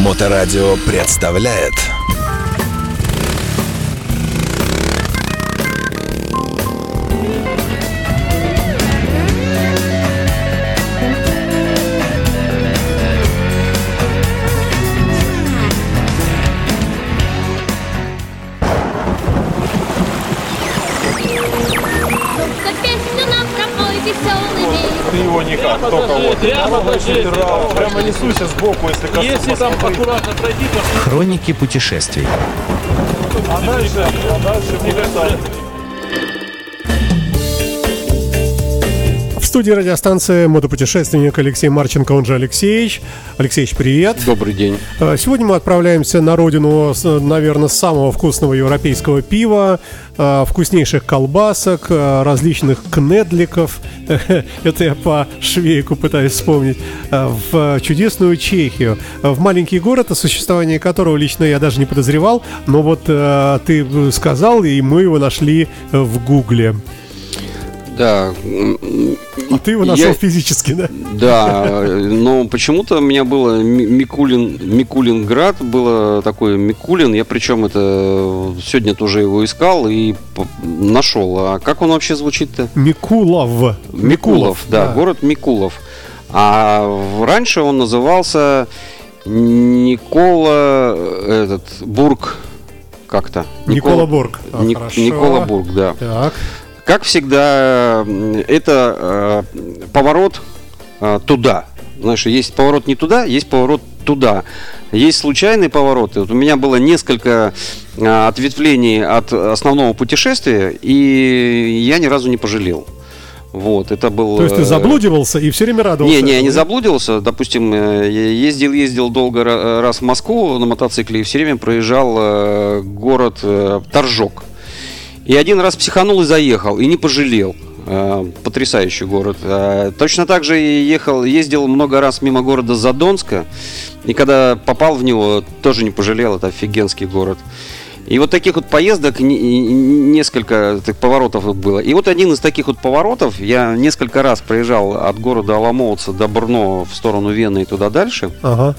Моторадио представляет песню нам пропой веселый. Ты его никак, только вот. Прямо. Прямо, прямо несуйся сбоку, если коснусь Если там аккуратно пройти, то Хроники путешествий. А дальше, а дальше будет там. Студии радиостанции мотопутешественник Алексей Марченко, он же Алексеевич. Алексеевич, привет. Добрый день. Э, Сегодня мы отправляемся на родину, наверное, самого вкусного европейского пива, э, вкуснейших колбасок, э, различных кнедликов. Это я по швейку пытаюсь вспомнить. В чудесную Чехию. В маленький город, о существовании которого лично я даже не подозревал. Но вот ты сказал, и мы его нашли в Гугле. Да, А ты его нашел Я- физически, да? да, но почему-то у меня было Ми- Микулин, Микулинград, было такое Микулин, я причем это сегодня тоже его искал и нашел. А как он вообще звучит-то? Микулов. Микулов, да, город Микулов. А раньше он назывался Никола э, этот Бург как-то. Никола Бург. А, Ник-. Никола Бург, да. Так. Как всегда, м, это э, поворот э, туда. Знаешь, есть поворот не туда, есть поворот туда. Есть случайные повороты. Вот у меня было несколько э, ответвлений от основного путешествия, и я ни разу не пожалел. Вот, это был... То есть ты э, заблудивался и все время радовался. не, не, я не заблудился. Допустим, э, ездил, ездил долго ра- раз в Москву на мотоцикле и все время проезжал э, город э, Торжок. И один раз психанул и заехал, и не пожалел. Э, Потрясающий город. Э, Точно так же ехал, ездил много раз мимо города Задонска. И когда попал в него, тоже не пожалел. Это офигенский город. И вот таких вот поездок не- не- несколько так, поворотов было. И вот один из таких вот поворотов, я несколько раз проезжал от города Аламоуца до Брно в сторону Вены и туда дальше. Ага.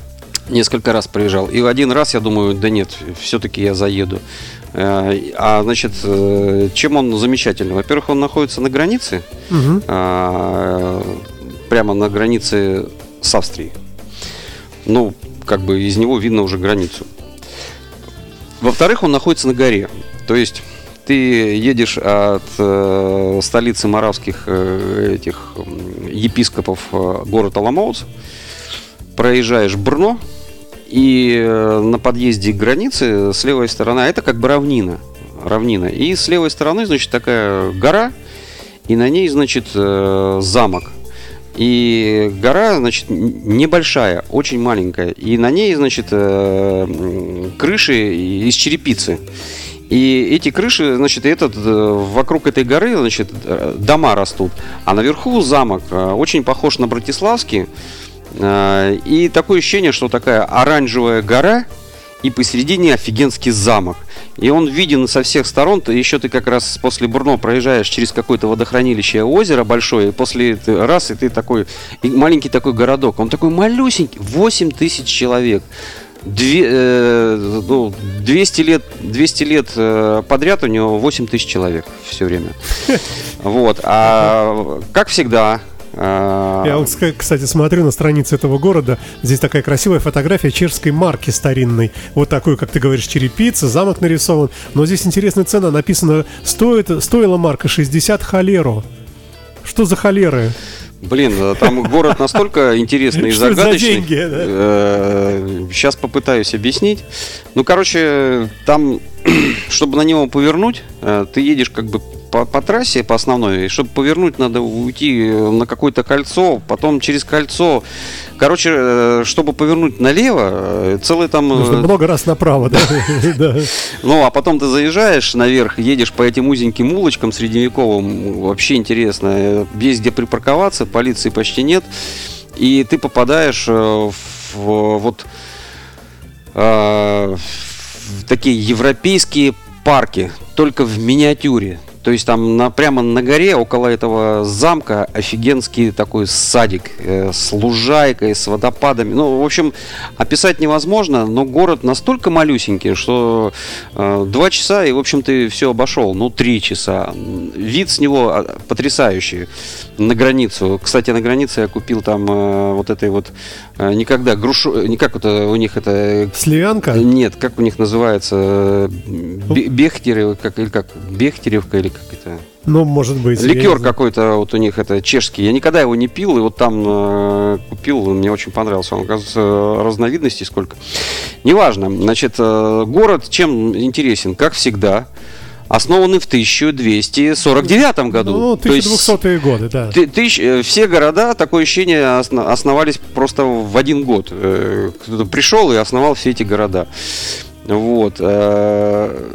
Несколько раз проезжал. И один раз я думаю, да нет, все-таки я заеду. Э, А значит, э, чем он замечательный? Во-первых, он находится на границе, а, прямо на границе с Австрией. Ну, как бы из него видно уже границу. Во-вторых, он находится на горе. То есть ты едешь от э, столицы моравских э, этих епископов э, город Аламоуц, проезжаешь Брно, и э, на подъезде к границе с левой стороны, а это как бы равнина, равнина. И с левой стороны, значит, такая гора, и на ней, значит, э, замок. И гора, значит, небольшая, очень маленькая. И на ней, значит, э, крыши из черепицы. И эти крыши, значит, этот, вокруг этой горы, значит, дома растут. А наверху замок очень похож на Братиславский. Э, И такое ощущение, что такая оранжевая гора, и посередине офигенский замок. И он виден со всех сторон. Ты еще ты как раз после Бурно проезжаешь через какое-то водохранилище озеро большое, и после ты раз, и ты такой, и маленький такой городок. Он такой малюсенький, 8 тысяч человек. Две- э, ну, 200 лет, 200 лет э, подряд у него 8 тысяч человек все время. Вот. А как всегда, а, Я вот, кстати, смотрю на странице этого города. Здесь такая красивая фотография чешской марки старинной. Вот такой, как ты говоришь, черепица, замок нарисован. Но здесь интересная цена. Написано, стоит, стоила марка 60 холеру. Что за холеры? Блин, э, там город настолько интересный и загадочный. Сейчас попытаюсь объяснить. Ну, короче, там, чтобы на него повернуть, э, ты едешь как бы по, по трассе, по основной, чтобы повернуть, надо уйти э, на какое-то кольцо, потом через кольцо. Короче, э, чтобы повернуть налево, э, целый там... Нужно много раз направо, да? Ну, а потом ты заезжаешь наверх, едешь по этим узеньким улочкам средневековым. Вообще интересно. Есть где припарковаться, полиции почти нет. И ты попадаешь в вот э, в такие европейские парки, только в миниатюре. То есть там на, прямо на горе, около этого замка, офигенский такой садик э, с лужайкой, с водопадами. Ну, в общем, описать невозможно, но город настолько малюсенький, что э, два часа, и, в общем, ты все обошел. Ну, три часа. Вид с него а, потрясающий на границу. Кстати, на границе я купил там э, вот этой вот э, никогда грушу, не как это у них это Сливянка? нет, как у них называется э, бе- Бехтерев, как или как Бехтеревка или как это Ну, может быть. ликер какой-то вот у них это чешский. Я никогда его не пил, и вот там э, купил, мне очень понравился. Он, оказывается, разновидностей сколько. Неважно. Значит, э, город чем интересен? Как всегда, основанный в 1249 году. Ну, То есть 1200-е годы, да. ты- тысяч- э, все города, такое ощущение, осно- основались просто в один год. Э, Кто-то пришел и основал все эти города. Вот. э,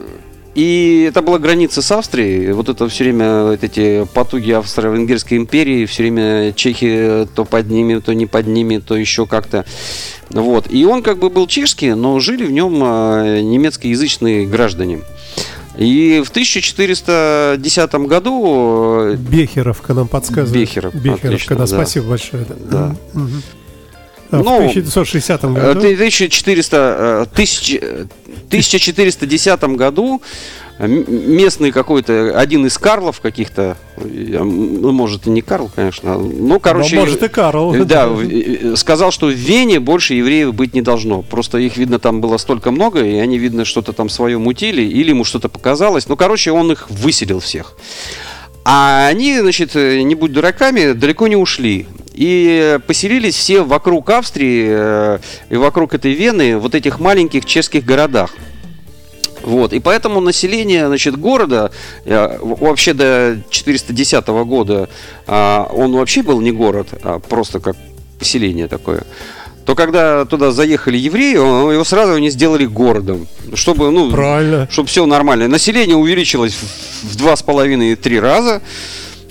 И это была граница с Австрией. Вот это все время вот эти потуги Австро-Венгерской империи, все время чехи то под ними, то не под ними, то еще как-то. Вот. И он как бы был чешский, но жили в нем э, немецкоязычные граждане. И в 1410 году э, Бехеровка нам подсказывает. Бехеров, Бехеровка, отлично, да, да. спасибо большое. Да. Мгм. А в Ну, 1960 Э, году 1400, э, тысяч- э, 1410 году местный какой-то, один из Карлов каких-то, э, ну, может и не Карл, конечно, но, короче... Ну, может, и Карл. э, Да, сказал, что в Вене больше евреев быть не должно. Просто их, видно, там было столько много, и они, видно, что-то там свое мутили, или ему что-то показалось. Ну, короче, он их выселил всех. А они, значит, не будь дураками, далеко не ушли. И поселились все вокруг Австрии э, и вокруг этой Вены, вот этих маленьких чешских городах. Вот, и поэтому население, значит, города э, вообще до 410 года а, он вообще был не город, а просто как поселение такое. То когда туда заехали евреи, его сразу не сделали городом, чтобы, ну, Правильно. чтобы все нормально. Население увеличилось в- два с половиной и три раза.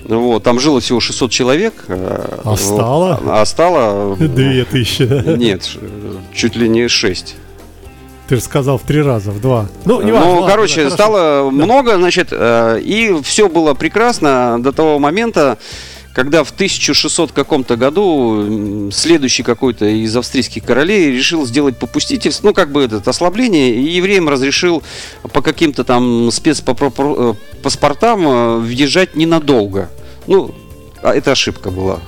Вот, там жило всего 600 человек. э, А вот. стало? А стало... Две тысячи. да. Нет, ш- чуть ли не 6. Ты же сказал в три раза, в два. Ну, не важно. Ну, ладно, короче, да, хорошо. стало много, значит, э, и все было прекрасно до того момента, когда в 1600 каком-то году следующий какой-то из австрийских королей решил сделать попустительство, ну, как бы это ослабление, и евреям разрешил по каким-то там спецпаспортам э, въезжать ненадолго. Ну, а это ошибка была.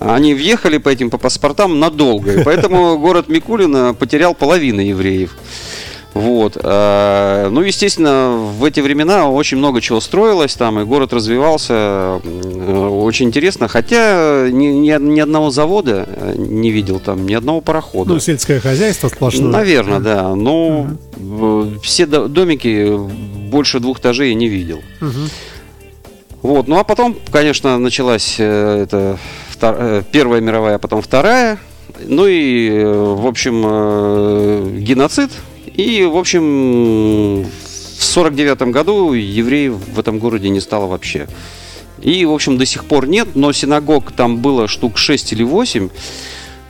Они въехали по этим по паспортам надолго, и поэтому город Микулино потерял половину евреев. Вот. э, Ну, естественно, в эти времена очень много чего строилось там, и город развивался э, очень интересно. Хотя ни, ни, ни одного завода э, не видел там, ни одного парохода. Ну, сельское хозяйство сплошное. Наверное, да. Но э, все до- домики больше двух этажей я не видел. Мгм. Вот, ну а потом, конечно, началась это втор- Первая мировая, а потом Вторая. Ну и, в общем, геноцид. И, в общем, в сорок девятом году евреев в этом городе не стало вообще. И, в общем, до сих пор нет, но синагог там было штук 6 или 8.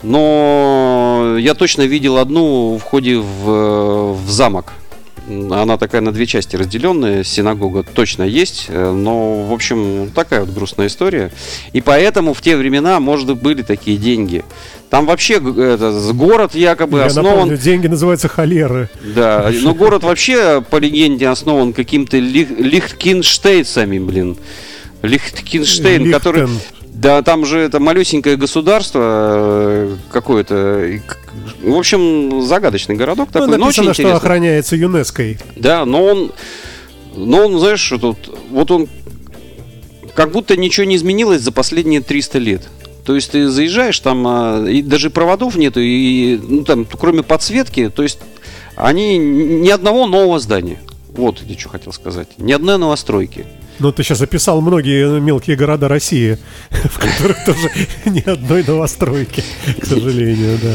Но я точно видел одну в ходе в, в замок. Она такая на две части разделенная, синагога точно есть, э, но, в общем, такая вот грустная история. И поэтому в те времена, может, были такие деньги. Там вообще это, город якобы Я основан... напомню, деньги называются холеры. Да, но город вообще, по легенде, основан каким-то Лих- Лихтенштейнцами, блин. Лихтенштейн, который... Лихтен. Да, там же это малюсенькое государство э, какое-то. В общем, загадочный городок Ну, такой, но очень написано, что интересный. охраняется ЮНЕСКО. Да, но он, но он, знаешь, что тут, вот он, как будто ничего не изменилось за последние 300 лет. То есть ты заезжаешь, там а, и даже проводов нету, и ну, там, кроме подсветки, то есть они ни одного нового здания. Вот я что хотел сказать. Ни одной новостройки. Ну, ты сейчас описал многие мелкие города России, в которых тоже ни одной новостройки, к сожалению, да.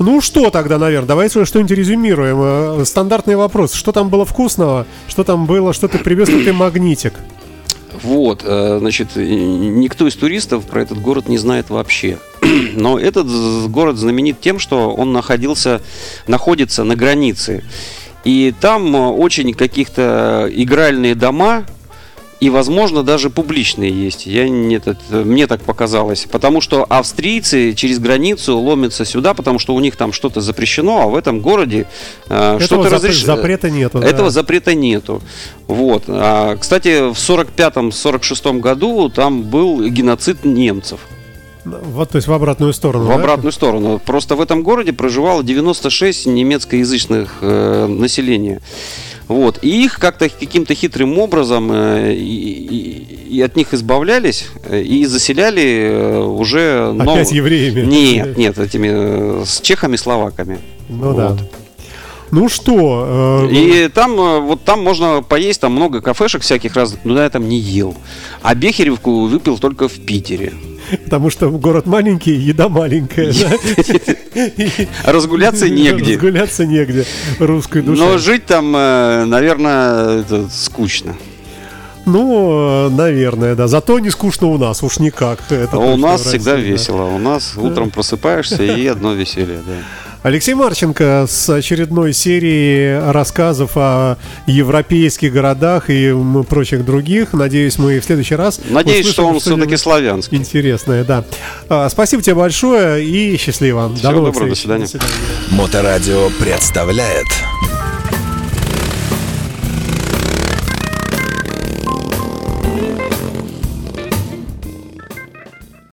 Ну что тогда, наверное, давайте что-нибудь резюмируем. Э, Стандартный вопрос. Что там было вкусного? Что там было? Что ты привез? Ты магнитик. Вот, э, значит, никто из туристов про этот город не знает вообще. Но этот город знаменит тем, что он находился, находится на границе. И там э, очень каких-то игральные дома и, возможно, даже публичные есть. Я не, этот, мне так показалось. Потому что австрийцы через границу ломятся сюда, потому что у них там что-то запрещено, а в этом городе э, что-то разрешено. запрета нету. да. Этого запрета нету. Вот. А, кстати, в 45-46 году там был геноцид немцев. Вот, то есть в обратную сторону. В да? обратную сторону. Просто в этом городе проживало 96 немецкоязычных э, населения. Вот. И их как-то каким-то хитрым образом э, и, и- от них избавлялись э, и заселяли э, уже... нов- Опять евреями. Нет, нет, этими э, с чехами, словаками. Ну да. Вот. Ну что, э, И там, вот там можно поесть, там много кафешек всяких разных, но я там не ел. А Бехеревку выпил только в Питере. Потому что город маленький, еда маленькая. да? И- Разгуляться негде. Разгуляться негде русской душе. Но жить там, э, наверное, скучно. Ну, э, наверное, да. Зато не скучно у нас, уж никак. Это А у нас всегда России, да. весело. У нас утром просыпаешься и одно веселье. Да. Алексей Марченко с очередной серии рассказов о европейских городах и прочих других. Надеюсь, мы в следующий раз Надеюсь, что он все-таки славянский. Интересное, да. А, Спасибо тебе большое и счастливо. Всего новых доброго, до встреч. свидания. Моторадио представляет